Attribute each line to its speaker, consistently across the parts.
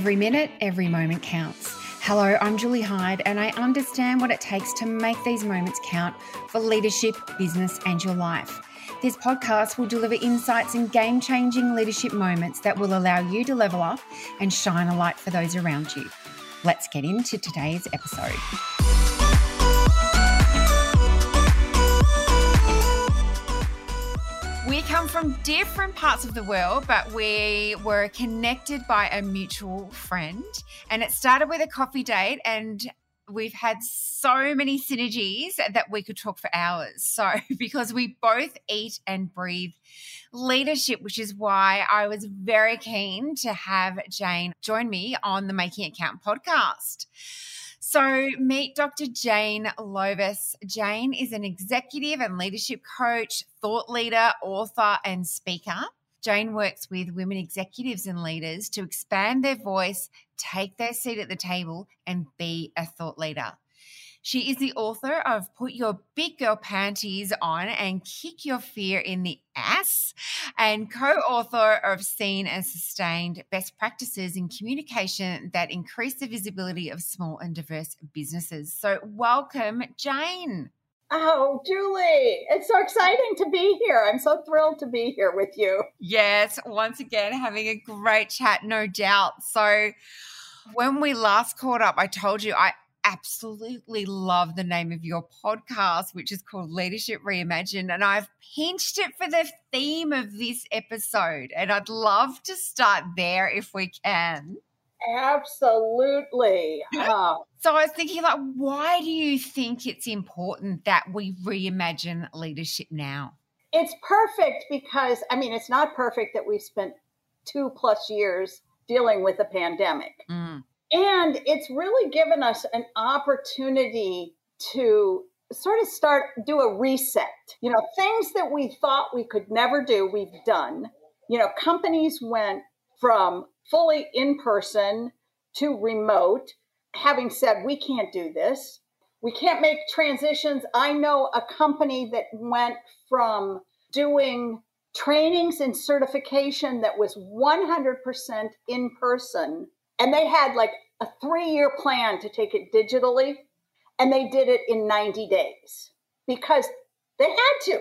Speaker 1: Every minute, every moment counts. Hello, I'm Julie Hyde, and I understand what it takes to make these moments count for leadership, business, and your life. This podcast will deliver insights and game changing leadership moments that will allow you to level up and shine a light for those around you. Let's get into today's episode. We come from different parts of the world, but we were connected by a mutual friend. And it started with a coffee date, and we've had so many synergies that we could talk for hours. So, because we both eat and breathe leadership, which is why I was very keen to have Jane join me on the Making It Count podcast. So, meet Dr. Jane Lovis. Jane is an executive and leadership coach, thought leader, author, and speaker. Jane works with women executives and leaders to expand their voice, take their seat at the table, and be a thought leader. She is the author of Put Your Big Girl Panties On and Kick Your Fear in the Ass, and co author of Seen and Sustained Best Practices in Communication that Increase the Visibility of Small and Diverse Businesses. So, welcome, Jane.
Speaker 2: Oh, Julie, it's so exciting to be here. I'm so thrilled to be here with you.
Speaker 1: Yes, once again, having a great chat, no doubt. So, when we last caught up, I told you I absolutely love the name of your podcast, which is called Leadership Reimagined. And I've pinched it for the theme of this episode. And I'd love to start there if we can.
Speaker 2: Absolutely.
Speaker 1: Uh, so I was thinking, like, why do you think it's important that we reimagine leadership now?
Speaker 2: It's perfect because, I mean, it's not perfect that we've spent two plus years dealing with a pandemic. Mm. And it's really given us an opportunity to sort of start do a reset. You know, things that we thought we could never do, we've done. You know, companies went from fully in person to remote, having said we can't do this. We can't make transitions. I know a company that went from doing trainings and certification that was 100% in person and they had like a three year plan to take it digitally, and they did it in 90 days because they had to.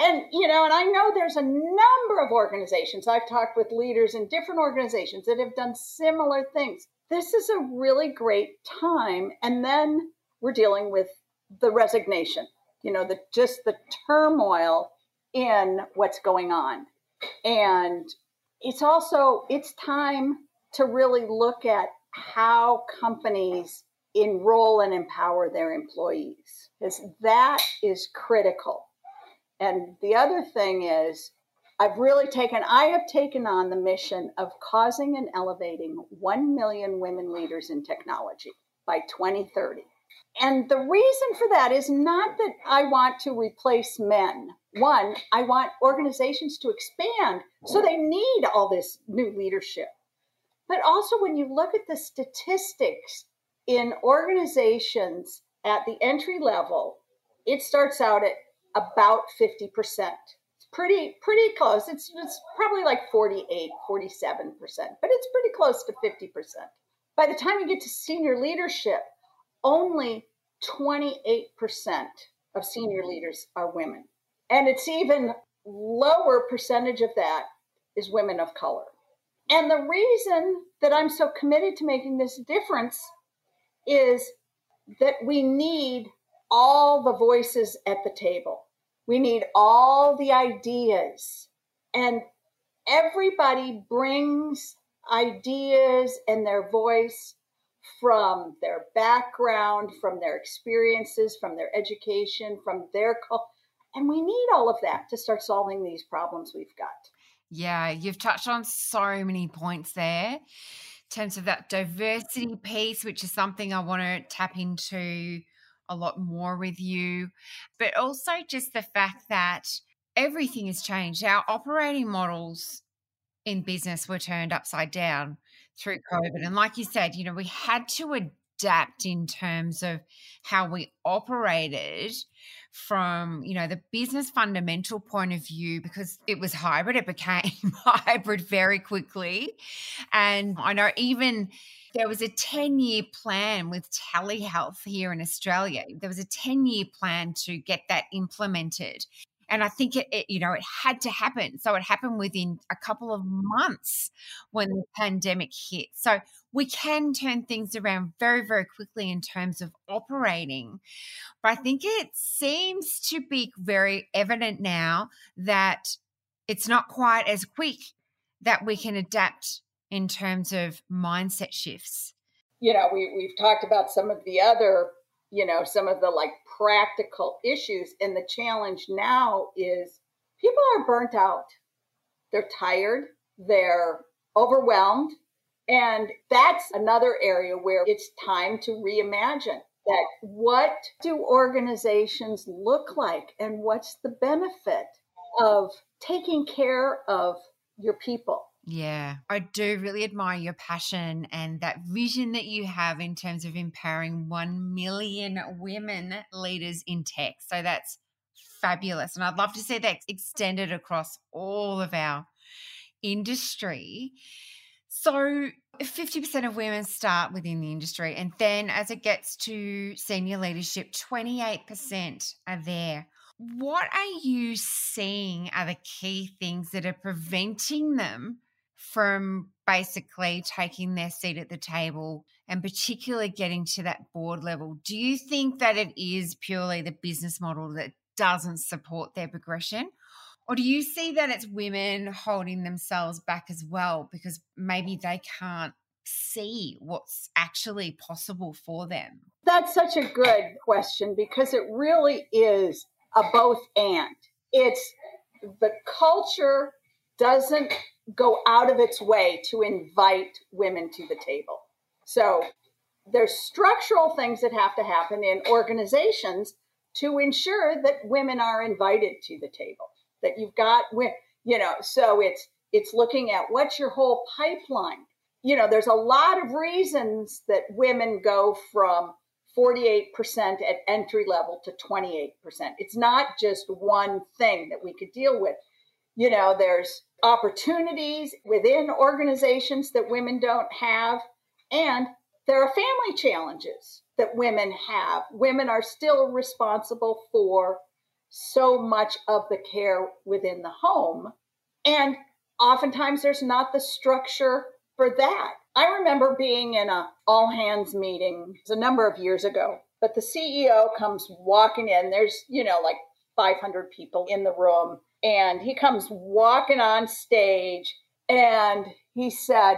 Speaker 2: And, you know, and I know there's a number of organizations, I've talked with leaders in different organizations that have done similar things. This is a really great time. And then we're dealing with the resignation, you know, the just the turmoil in what's going on. And it's also it's time to really look at how companies enroll and empower their employees because that is critical. And the other thing is, I've really taken, I have taken on the mission of causing and elevating 1 million women leaders in technology by 2030. And the reason for that is not that I want to replace men. One, I want organizations to expand, so they need all this new leadership. But also, when you look at the statistics in organizations at the entry level, it starts out at about 50%. It's pretty, pretty close. It's, it's probably like 48, 47%, but it's pretty close to 50%. By the time you get to senior leadership, only 28% of senior leaders are women. And it's even lower percentage of that is women of color. And the reason that I'm so committed to making this difference is that we need all the voices at the table. We need all the ideas. And everybody brings ideas and their voice from their background, from their experiences, from their education, from their culture. And we need all of that to start solving these problems we've got.
Speaker 1: Yeah, you've touched on so many points there in terms of that diversity piece, which is something I want to tap into a lot more with you, but also just the fact that everything has changed. Our operating models in business were turned upside down through COVID. And like you said, you know, we had to adapt in terms of how we operated from you know the business fundamental point of view because it was hybrid it became hybrid very quickly and i know even there was a 10 year plan with telehealth here in australia there was a 10 year plan to get that implemented and I think it, it, you know, it had to happen. So it happened within a couple of months when the pandemic hit. So we can turn things around very, very quickly in terms of operating. But I think it seems to be very evident now that it's not quite as quick that we can adapt in terms of mindset shifts.
Speaker 2: You know, we, we've talked about some of the other you know, some of the like practical issues. And the challenge now is people are burnt out. They're tired, they're overwhelmed. And that's another area where it's time to reimagine that what do organizations look like and what's the benefit of taking care of your people
Speaker 1: yeah, I do really admire your passion and that vision that you have in terms of empowering 1 million women leaders in tech. So that's fabulous. And I'd love to see that extended across all of our industry. So 50% of women start within the industry. And then as it gets to senior leadership, 28% are there. What are you seeing are the key things that are preventing them from basically taking their seat at the table and particularly getting to that board level. Do you think that it is purely the business model that doesn't support their progression? Or do you see that it's women holding themselves back as well because maybe they can't see what's actually possible for them?
Speaker 2: That's such a good question because it really is a both and. It's the culture doesn't go out of its way to invite women to the table. So there's structural things that have to happen in organizations to ensure that women are invited to the table. That you've got, you know, so it's it's looking at what's your whole pipeline. You know, there's a lot of reasons that women go from 48% at entry level to 28%. It's not just one thing that we could deal with. You know, there's opportunities within organizations that women don't have. And there are family challenges that women have. Women are still responsible for so much of the care within the home. And oftentimes there's not the structure for that. I remember being in a all hands meeting a number of years ago, but the CEO comes walking in. There's, you know, like 500 people in the room and he comes walking on stage and he said,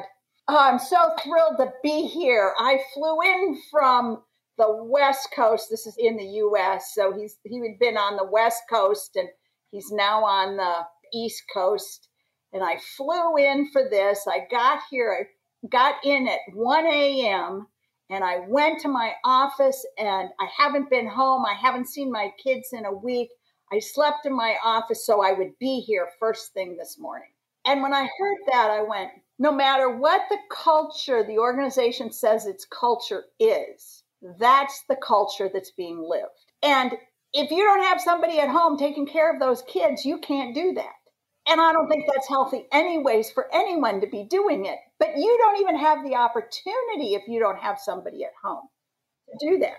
Speaker 2: oh, I'm so thrilled to be here. I flew in from the West Coast. This is in the US. So he's he had been on the West Coast and he's now on the East Coast. And I flew in for this. I got here, I got in at 1 a.m. and I went to my office and I haven't been home. I haven't seen my kids in a week. I slept in my office so I would be here first thing this morning. And when I heard that, I went, no matter what the culture, the organization says its culture is, that's the culture that's being lived. And if you don't have somebody at home taking care of those kids, you can't do that. And I don't think that's healthy, anyways, for anyone to be doing it. But you don't even have the opportunity if you don't have somebody at home to do that.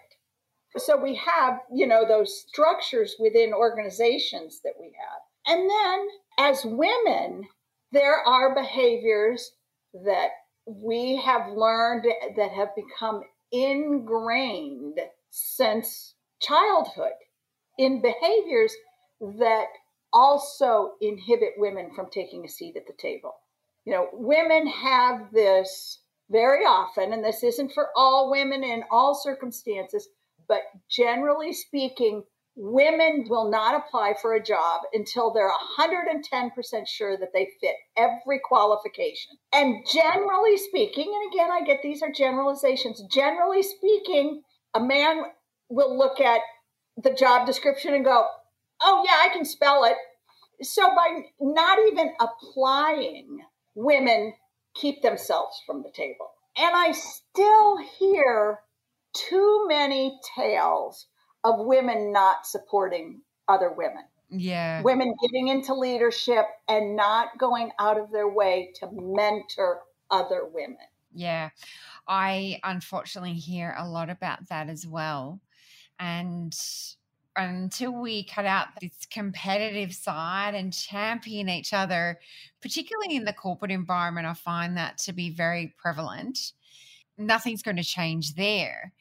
Speaker 2: So we have, you know, those structures within organizations that we have. And then as women, there are behaviors that we have learned that have become ingrained since childhood in behaviors that also inhibit women from taking a seat at the table. You know, women have this very often, and this isn't for all women in all circumstances, but generally speaking, women will not apply for a job until they're 110% sure that they fit every qualification. And generally speaking, and again, I get these are generalizations, generally speaking, a man will look at the job description and go, oh, yeah, I can spell it. So by not even applying, women keep themselves from the table. And I still hear too many tales of women not supporting other women.
Speaker 1: Yeah.
Speaker 2: Women getting into leadership and not going out of their way to mentor other women.
Speaker 1: Yeah. I unfortunately hear a lot about that as well. And until we cut out this competitive side and champion each other, particularly in the corporate environment, I find that to be very prevalent. Nothing's going to change there.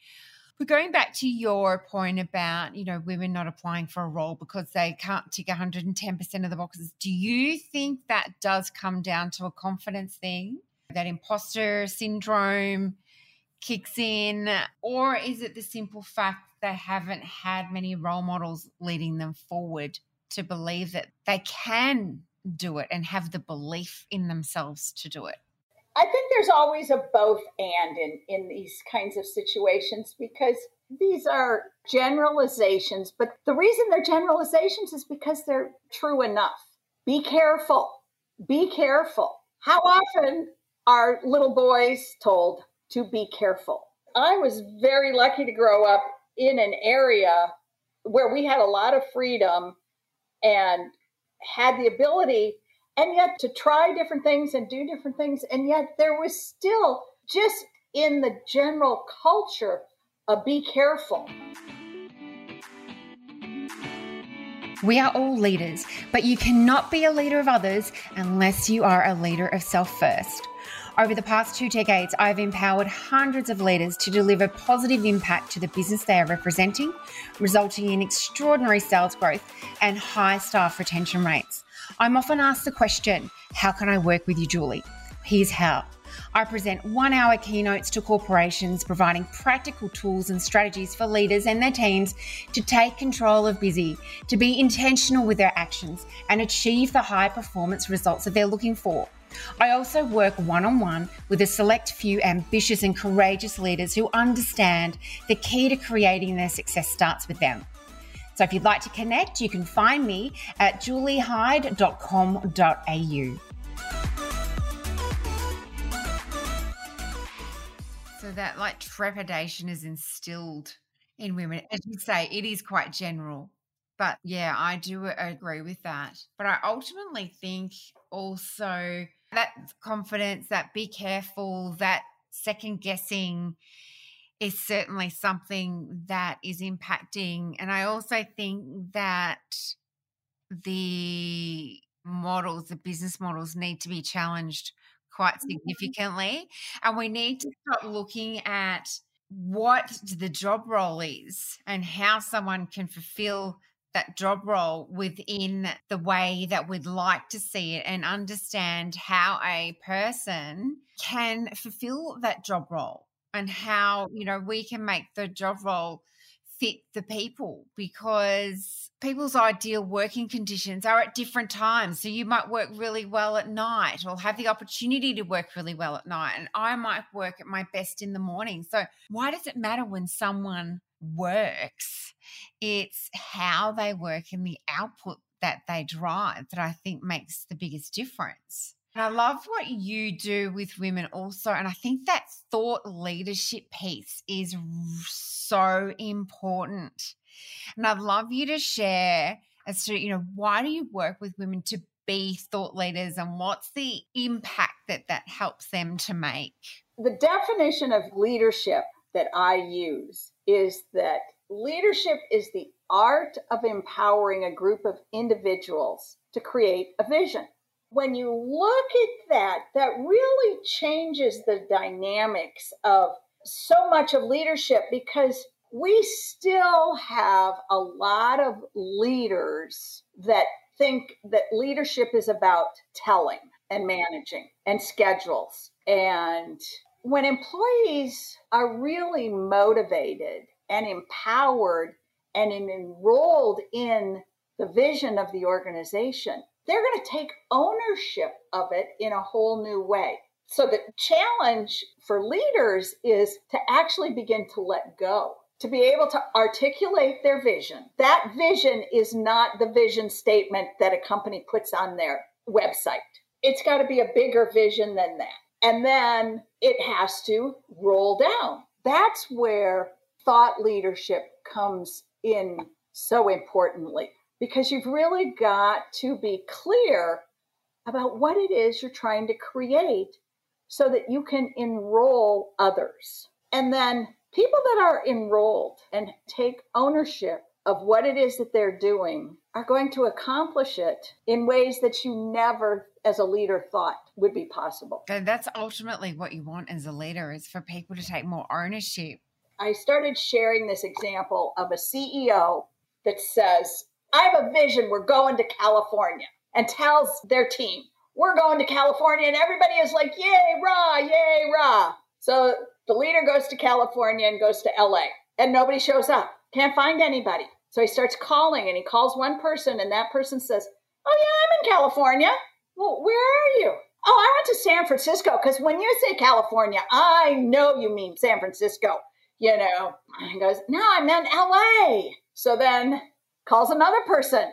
Speaker 1: But going back to your point about, you know, women not applying for a role because they can't tick 110% of the boxes, do you think that does come down to a confidence thing? That imposter syndrome kicks in? Or is it the simple fact they haven't had many role models leading them forward to believe that they can do it and have the belief in themselves to do it?
Speaker 2: I think there's always a both and in, in these kinds of situations because these are generalizations, but the reason they're generalizations is because they're true enough. Be careful. Be careful. How often are little boys told to be careful? I was very lucky to grow up in an area where we had a lot of freedom and had the ability and yet to try different things and do different things and yet there was still just in the general culture a be careful
Speaker 1: we are all leaders, but you cannot be a leader of others unless you are a leader of self first. Over the past two decades, I've empowered hundreds of leaders to deliver positive impact to the business they are representing, resulting in extraordinary sales growth and high staff retention rates. I'm often asked the question, How can I work with you, Julie? Here's how. I present one hour keynotes to corporations, providing practical tools and strategies for leaders and their teams to take control of busy, to be intentional with their actions, and achieve the high performance results that they're looking for. I also work one on one with a select few ambitious and courageous leaders who understand the key to creating their success starts with them. So if you'd like to connect, you can find me at juliehyde.com.au. So that like trepidation is instilled in women. As you say, it is quite general. But yeah, I do agree with that. But I ultimately think also that confidence, that be careful, that second guessing is certainly something that is impacting. And I also think that the models, the business models need to be challenged quite mm-hmm. significantly. And we need to start looking at what the job role is and how someone can fulfill that job role within the way that we'd like to see it and understand how a person can fulfill that job role and how you know we can make the job role fit the people because people's ideal working conditions are at different times. So you might work really well at night or have the opportunity to work really well at night. And I might work at my best in the morning. So why does it matter when someone works? It's how they work and the output that they drive that I think makes the biggest difference. And I love what you do with women also. And I think that thought leadership piece is so important. And I'd love you to share as to, you know, why do you work with women to be thought leaders and what's the impact that that helps them to make?
Speaker 2: The definition of leadership that I use is that leadership is the art of empowering a group of individuals to create a vision when you look at that, that really changes the dynamics of so much of leadership because we still have a lot of leaders that think that leadership is about telling and managing and schedules. And when employees are really motivated and empowered and enrolled in the vision of the organization, they're going to take ownership of it in a whole new way. So the challenge for leaders is to actually begin to let go, to be able to articulate their vision. That vision is not the vision statement that a company puts on their website. It's got to be a bigger vision than that. And then it has to roll down. That's where thought leadership comes in so importantly because you've really got to be clear about what it is you're trying to create so that you can enroll others. And then people that are enrolled and take ownership of what it is that they're doing are going to accomplish it in ways that you never as a leader thought would be possible.
Speaker 1: And that's ultimately what you want as a leader is for people to take more ownership.
Speaker 2: I started sharing this example of a CEO that says, I have a vision, we're going to California, and tells their team, we're going to California, and everybody is like, yay, rah, yay, rah. So the leader goes to California and goes to LA, and nobody shows up. Can't find anybody. So he starts calling and he calls one person, and that person says, Oh, yeah, I'm in California. Well, where are you? Oh, I went to San Francisco because when you say California, I know you mean San Francisco, you know. And he goes, No, I meant LA. So then calls another person.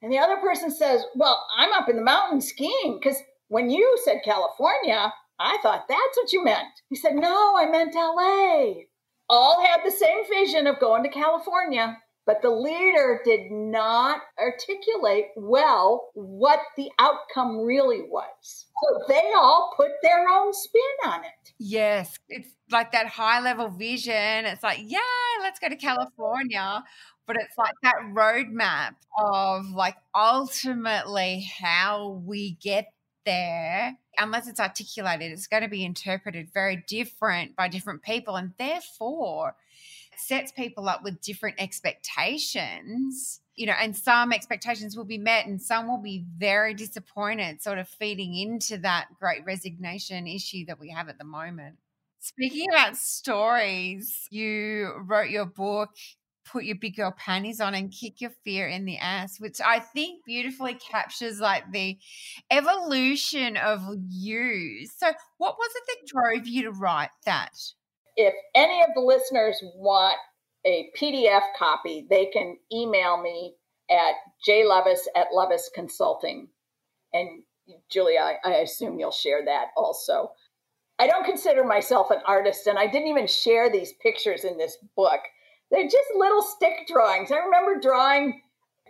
Speaker 2: And the other person says, Well, I'm up in the mountains skiing because when you said California, I thought that's what you meant. He said, No, I meant LA. All had the same vision of going to California. But the leader did not articulate well what the outcome really was. So they all put their own spin on it.
Speaker 1: Yes. It's like that high level vision. It's like, yeah, let's go to California. But it's like that roadmap of like ultimately how we get there, unless it's articulated, it's going to be interpreted very different by different people. And therefore, sets people up with different expectations you know and some expectations will be met and some will be very disappointed sort of feeding into that great resignation issue that we have at the moment speaking about stories you wrote your book put your big girl panties on and kick your fear in the ass which i think beautifully captures like the evolution of you so what was it that drove you to write that
Speaker 2: if any of the listeners want a PDF copy, they can email me at jlovis at Lovis Consulting. And Julia, I, I assume you'll share that also. I don't consider myself an artist, and I didn't even share these pictures in this book. They're just little stick drawings. I remember drawing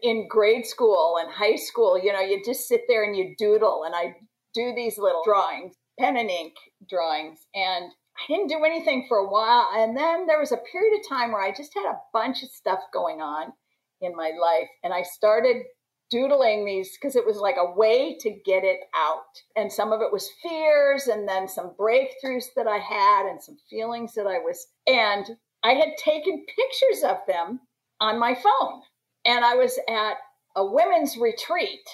Speaker 2: in grade school and high school. You know, you just sit there and you doodle, and I do these little drawings, pen and ink drawings. And I didn't do anything for a while. And then there was a period of time where I just had a bunch of stuff going on in my life. And I started doodling these because it was like a way to get it out. And some of it was fears and then some breakthroughs that I had and some feelings that I was. And I had taken pictures of them on my phone. And I was at a women's retreat.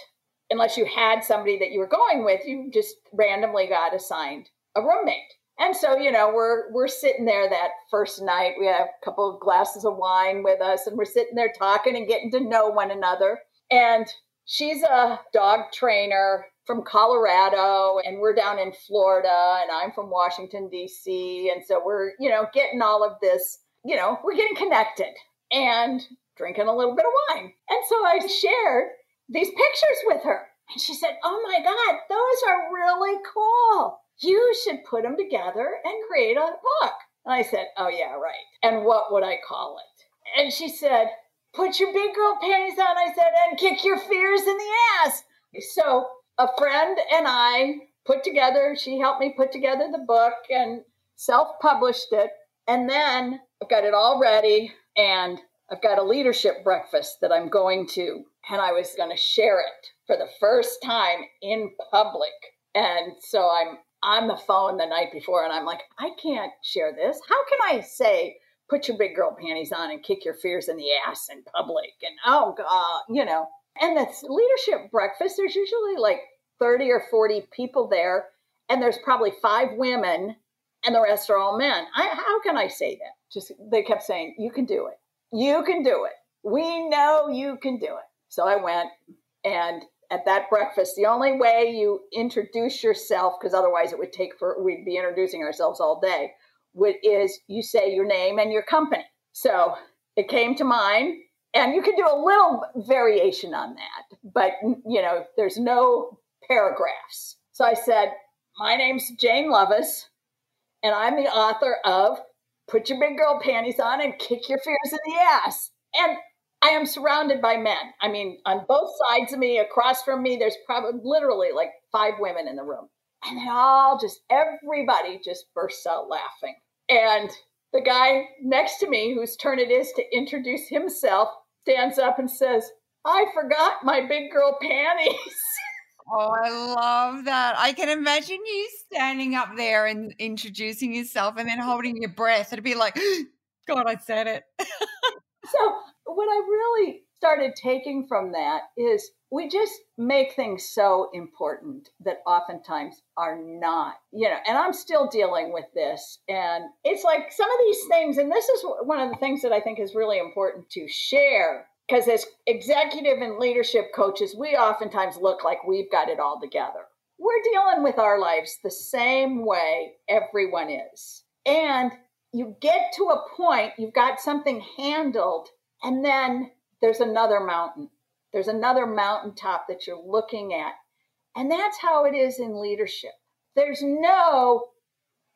Speaker 2: Unless you had somebody that you were going with, you just randomly got assigned a roommate. And so, you know, we're we're sitting there that first night. We have a couple of glasses of wine with us, and we're sitting there talking and getting to know one another. And she's a dog trainer from Colorado, and we're down in Florida, and I'm from Washington D.C. And so we're, you know, getting all of this. You know, we're getting connected and drinking a little bit of wine. And so I shared these pictures with her, and she said, "Oh my God, those are really cool." you should put them together and create a book. And I said, oh, yeah, right. And what would I call it? And she said, put your big girl panties on. I said, and kick your fears in the ass. So a friend and I put together, she helped me put together the book and self published it. And then I've got it all ready and I've got a leadership breakfast that I'm going to, and I was going to share it for the first time in public. And so I'm on the phone the night before and I'm like, I can't share this. How can I say, put your big girl panties on and kick your fears in the ass in public? And oh, God, you know. And that's leadership breakfast. There's usually like 30 or 40 people there, and there's probably five women, and the rest are all men. I, how can I say that? Just they kept saying, You can do it. You can do it. We know you can do it. So I went and at that breakfast. The only way you introduce yourself, because otherwise it would take for we'd be introducing ourselves all day, would, is you say your name and your company. So it came to mind, and you can do a little variation on that, but you know, there's no paragraphs. So I said, My name's Jane Lovis, and I'm the author of put your big girl panties on and kick your fears in the ass. And I am surrounded by men. I mean, on both sides of me, across from me, there's probably literally like five women in the room. And they all just, everybody just bursts out laughing. And the guy next to me, whose turn it is to introduce himself, stands up and says, I forgot my big girl panties.
Speaker 1: Oh, I love that. I can imagine you standing up there and introducing yourself and then holding your breath. It'd be like, God, I said it.
Speaker 2: so, what I really started taking from that is we just make things so important that oftentimes are not, you know, and I'm still dealing with this. And it's like some of these things, and this is one of the things that I think is really important to share because as executive and leadership coaches, we oftentimes look like we've got it all together. We're dealing with our lives the same way everyone is. And you get to a point, you've got something handled, and then there's another mountain. There's another mountaintop that you're looking at. And that's how it is in leadership. There's no,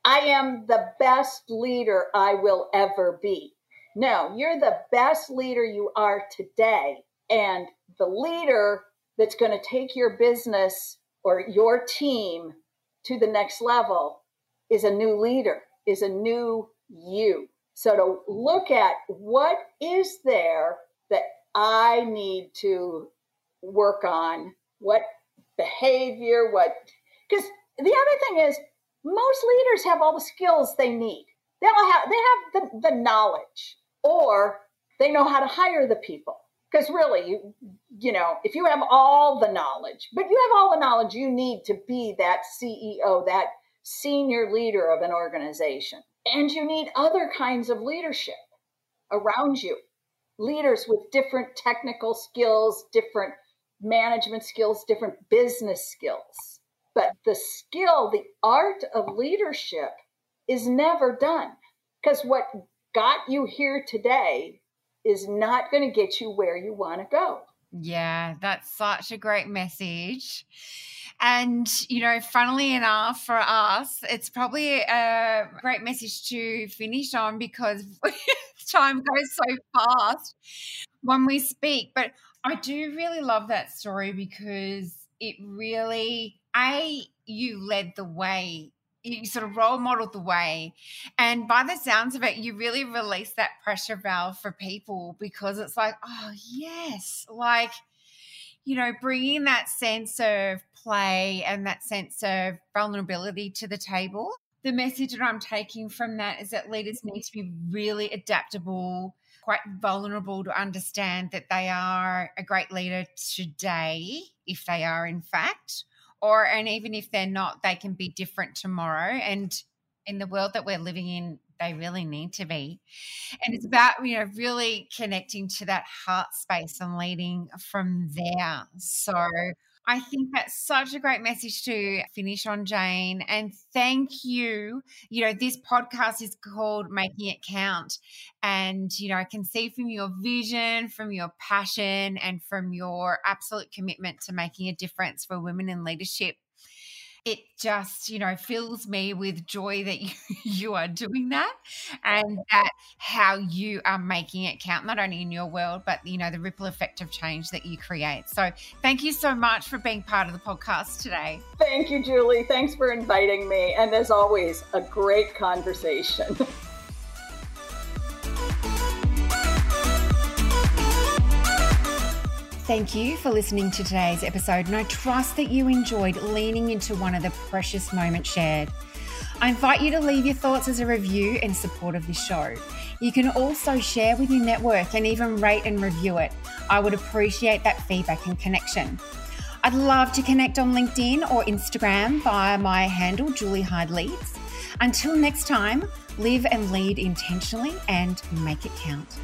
Speaker 2: I am the best leader I will ever be. No, you're the best leader you are today. And the leader that's going to take your business or your team to the next level is a new leader, is a new you. So to look at what is there that I need to work on, what behavior, what, because the other thing is most leaders have all the skills they need. They'll have, they have the, the knowledge or they know how to hire the people. Because really, you, you know, if you have all the knowledge, but you have all the knowledge you need to be that CEO, that senior leader of an organization. And you need other kinds of leadership around you leaders with different technical skills, different management skills, different business skills. But the skill, the art of leadership is never done. Because what got you here today is not going to get you where you want to go.
Speaker 1: Yeah, that's such a great message. And, you know, funnily enough, for us, it's probably a great message to finish on because time goes so fast when we speak. But I do really love that story because it really, A, you led the way you sort of role modeled the way. And by the sounds of it, you really release that pressure valve for people because it's like, oh, yes, like, you know, bringing that sense of play and that sense of vulnerability to the table. The message that I'm taking from that is that leaders need to be really adaptable, quite vulnerable to understand that they are a great leader today, if they are, in fact or and even if they're not they can be different tomorrow. And in the world that we're living in they really need to be. And it's about you know really connecting to that heart space and leading from there. So I think that's such a great message to finish on, Jane. And thank you. You know, this podcast is called Making It Count. And, you know, I can see from your vision, from your passion, and from your absolute commitment to making a difference for women in leadership it just you know fills me with joy that you, you are doing that and that how you are making it count not only in your world but you know the ripple effect of change that you create. So thank you so much for being part of the podcast today.
Speaker 2: Thank you julie. Thanks for inviting me. And as always a great conversation
Speaker 1: Thank you for listening to today's episode, and I trust that you enjoyed leaning into one of the precious moments shared. I invite you to leave your thoughts as a review in support of this show. You can also share with your network and even rate and review it. I would appreciate that feedback and connection. I'd love to connect on LinkedIn or Instagram via my handle, Julie Hyde Leads. Until next time, live and lead intentionally and make it count.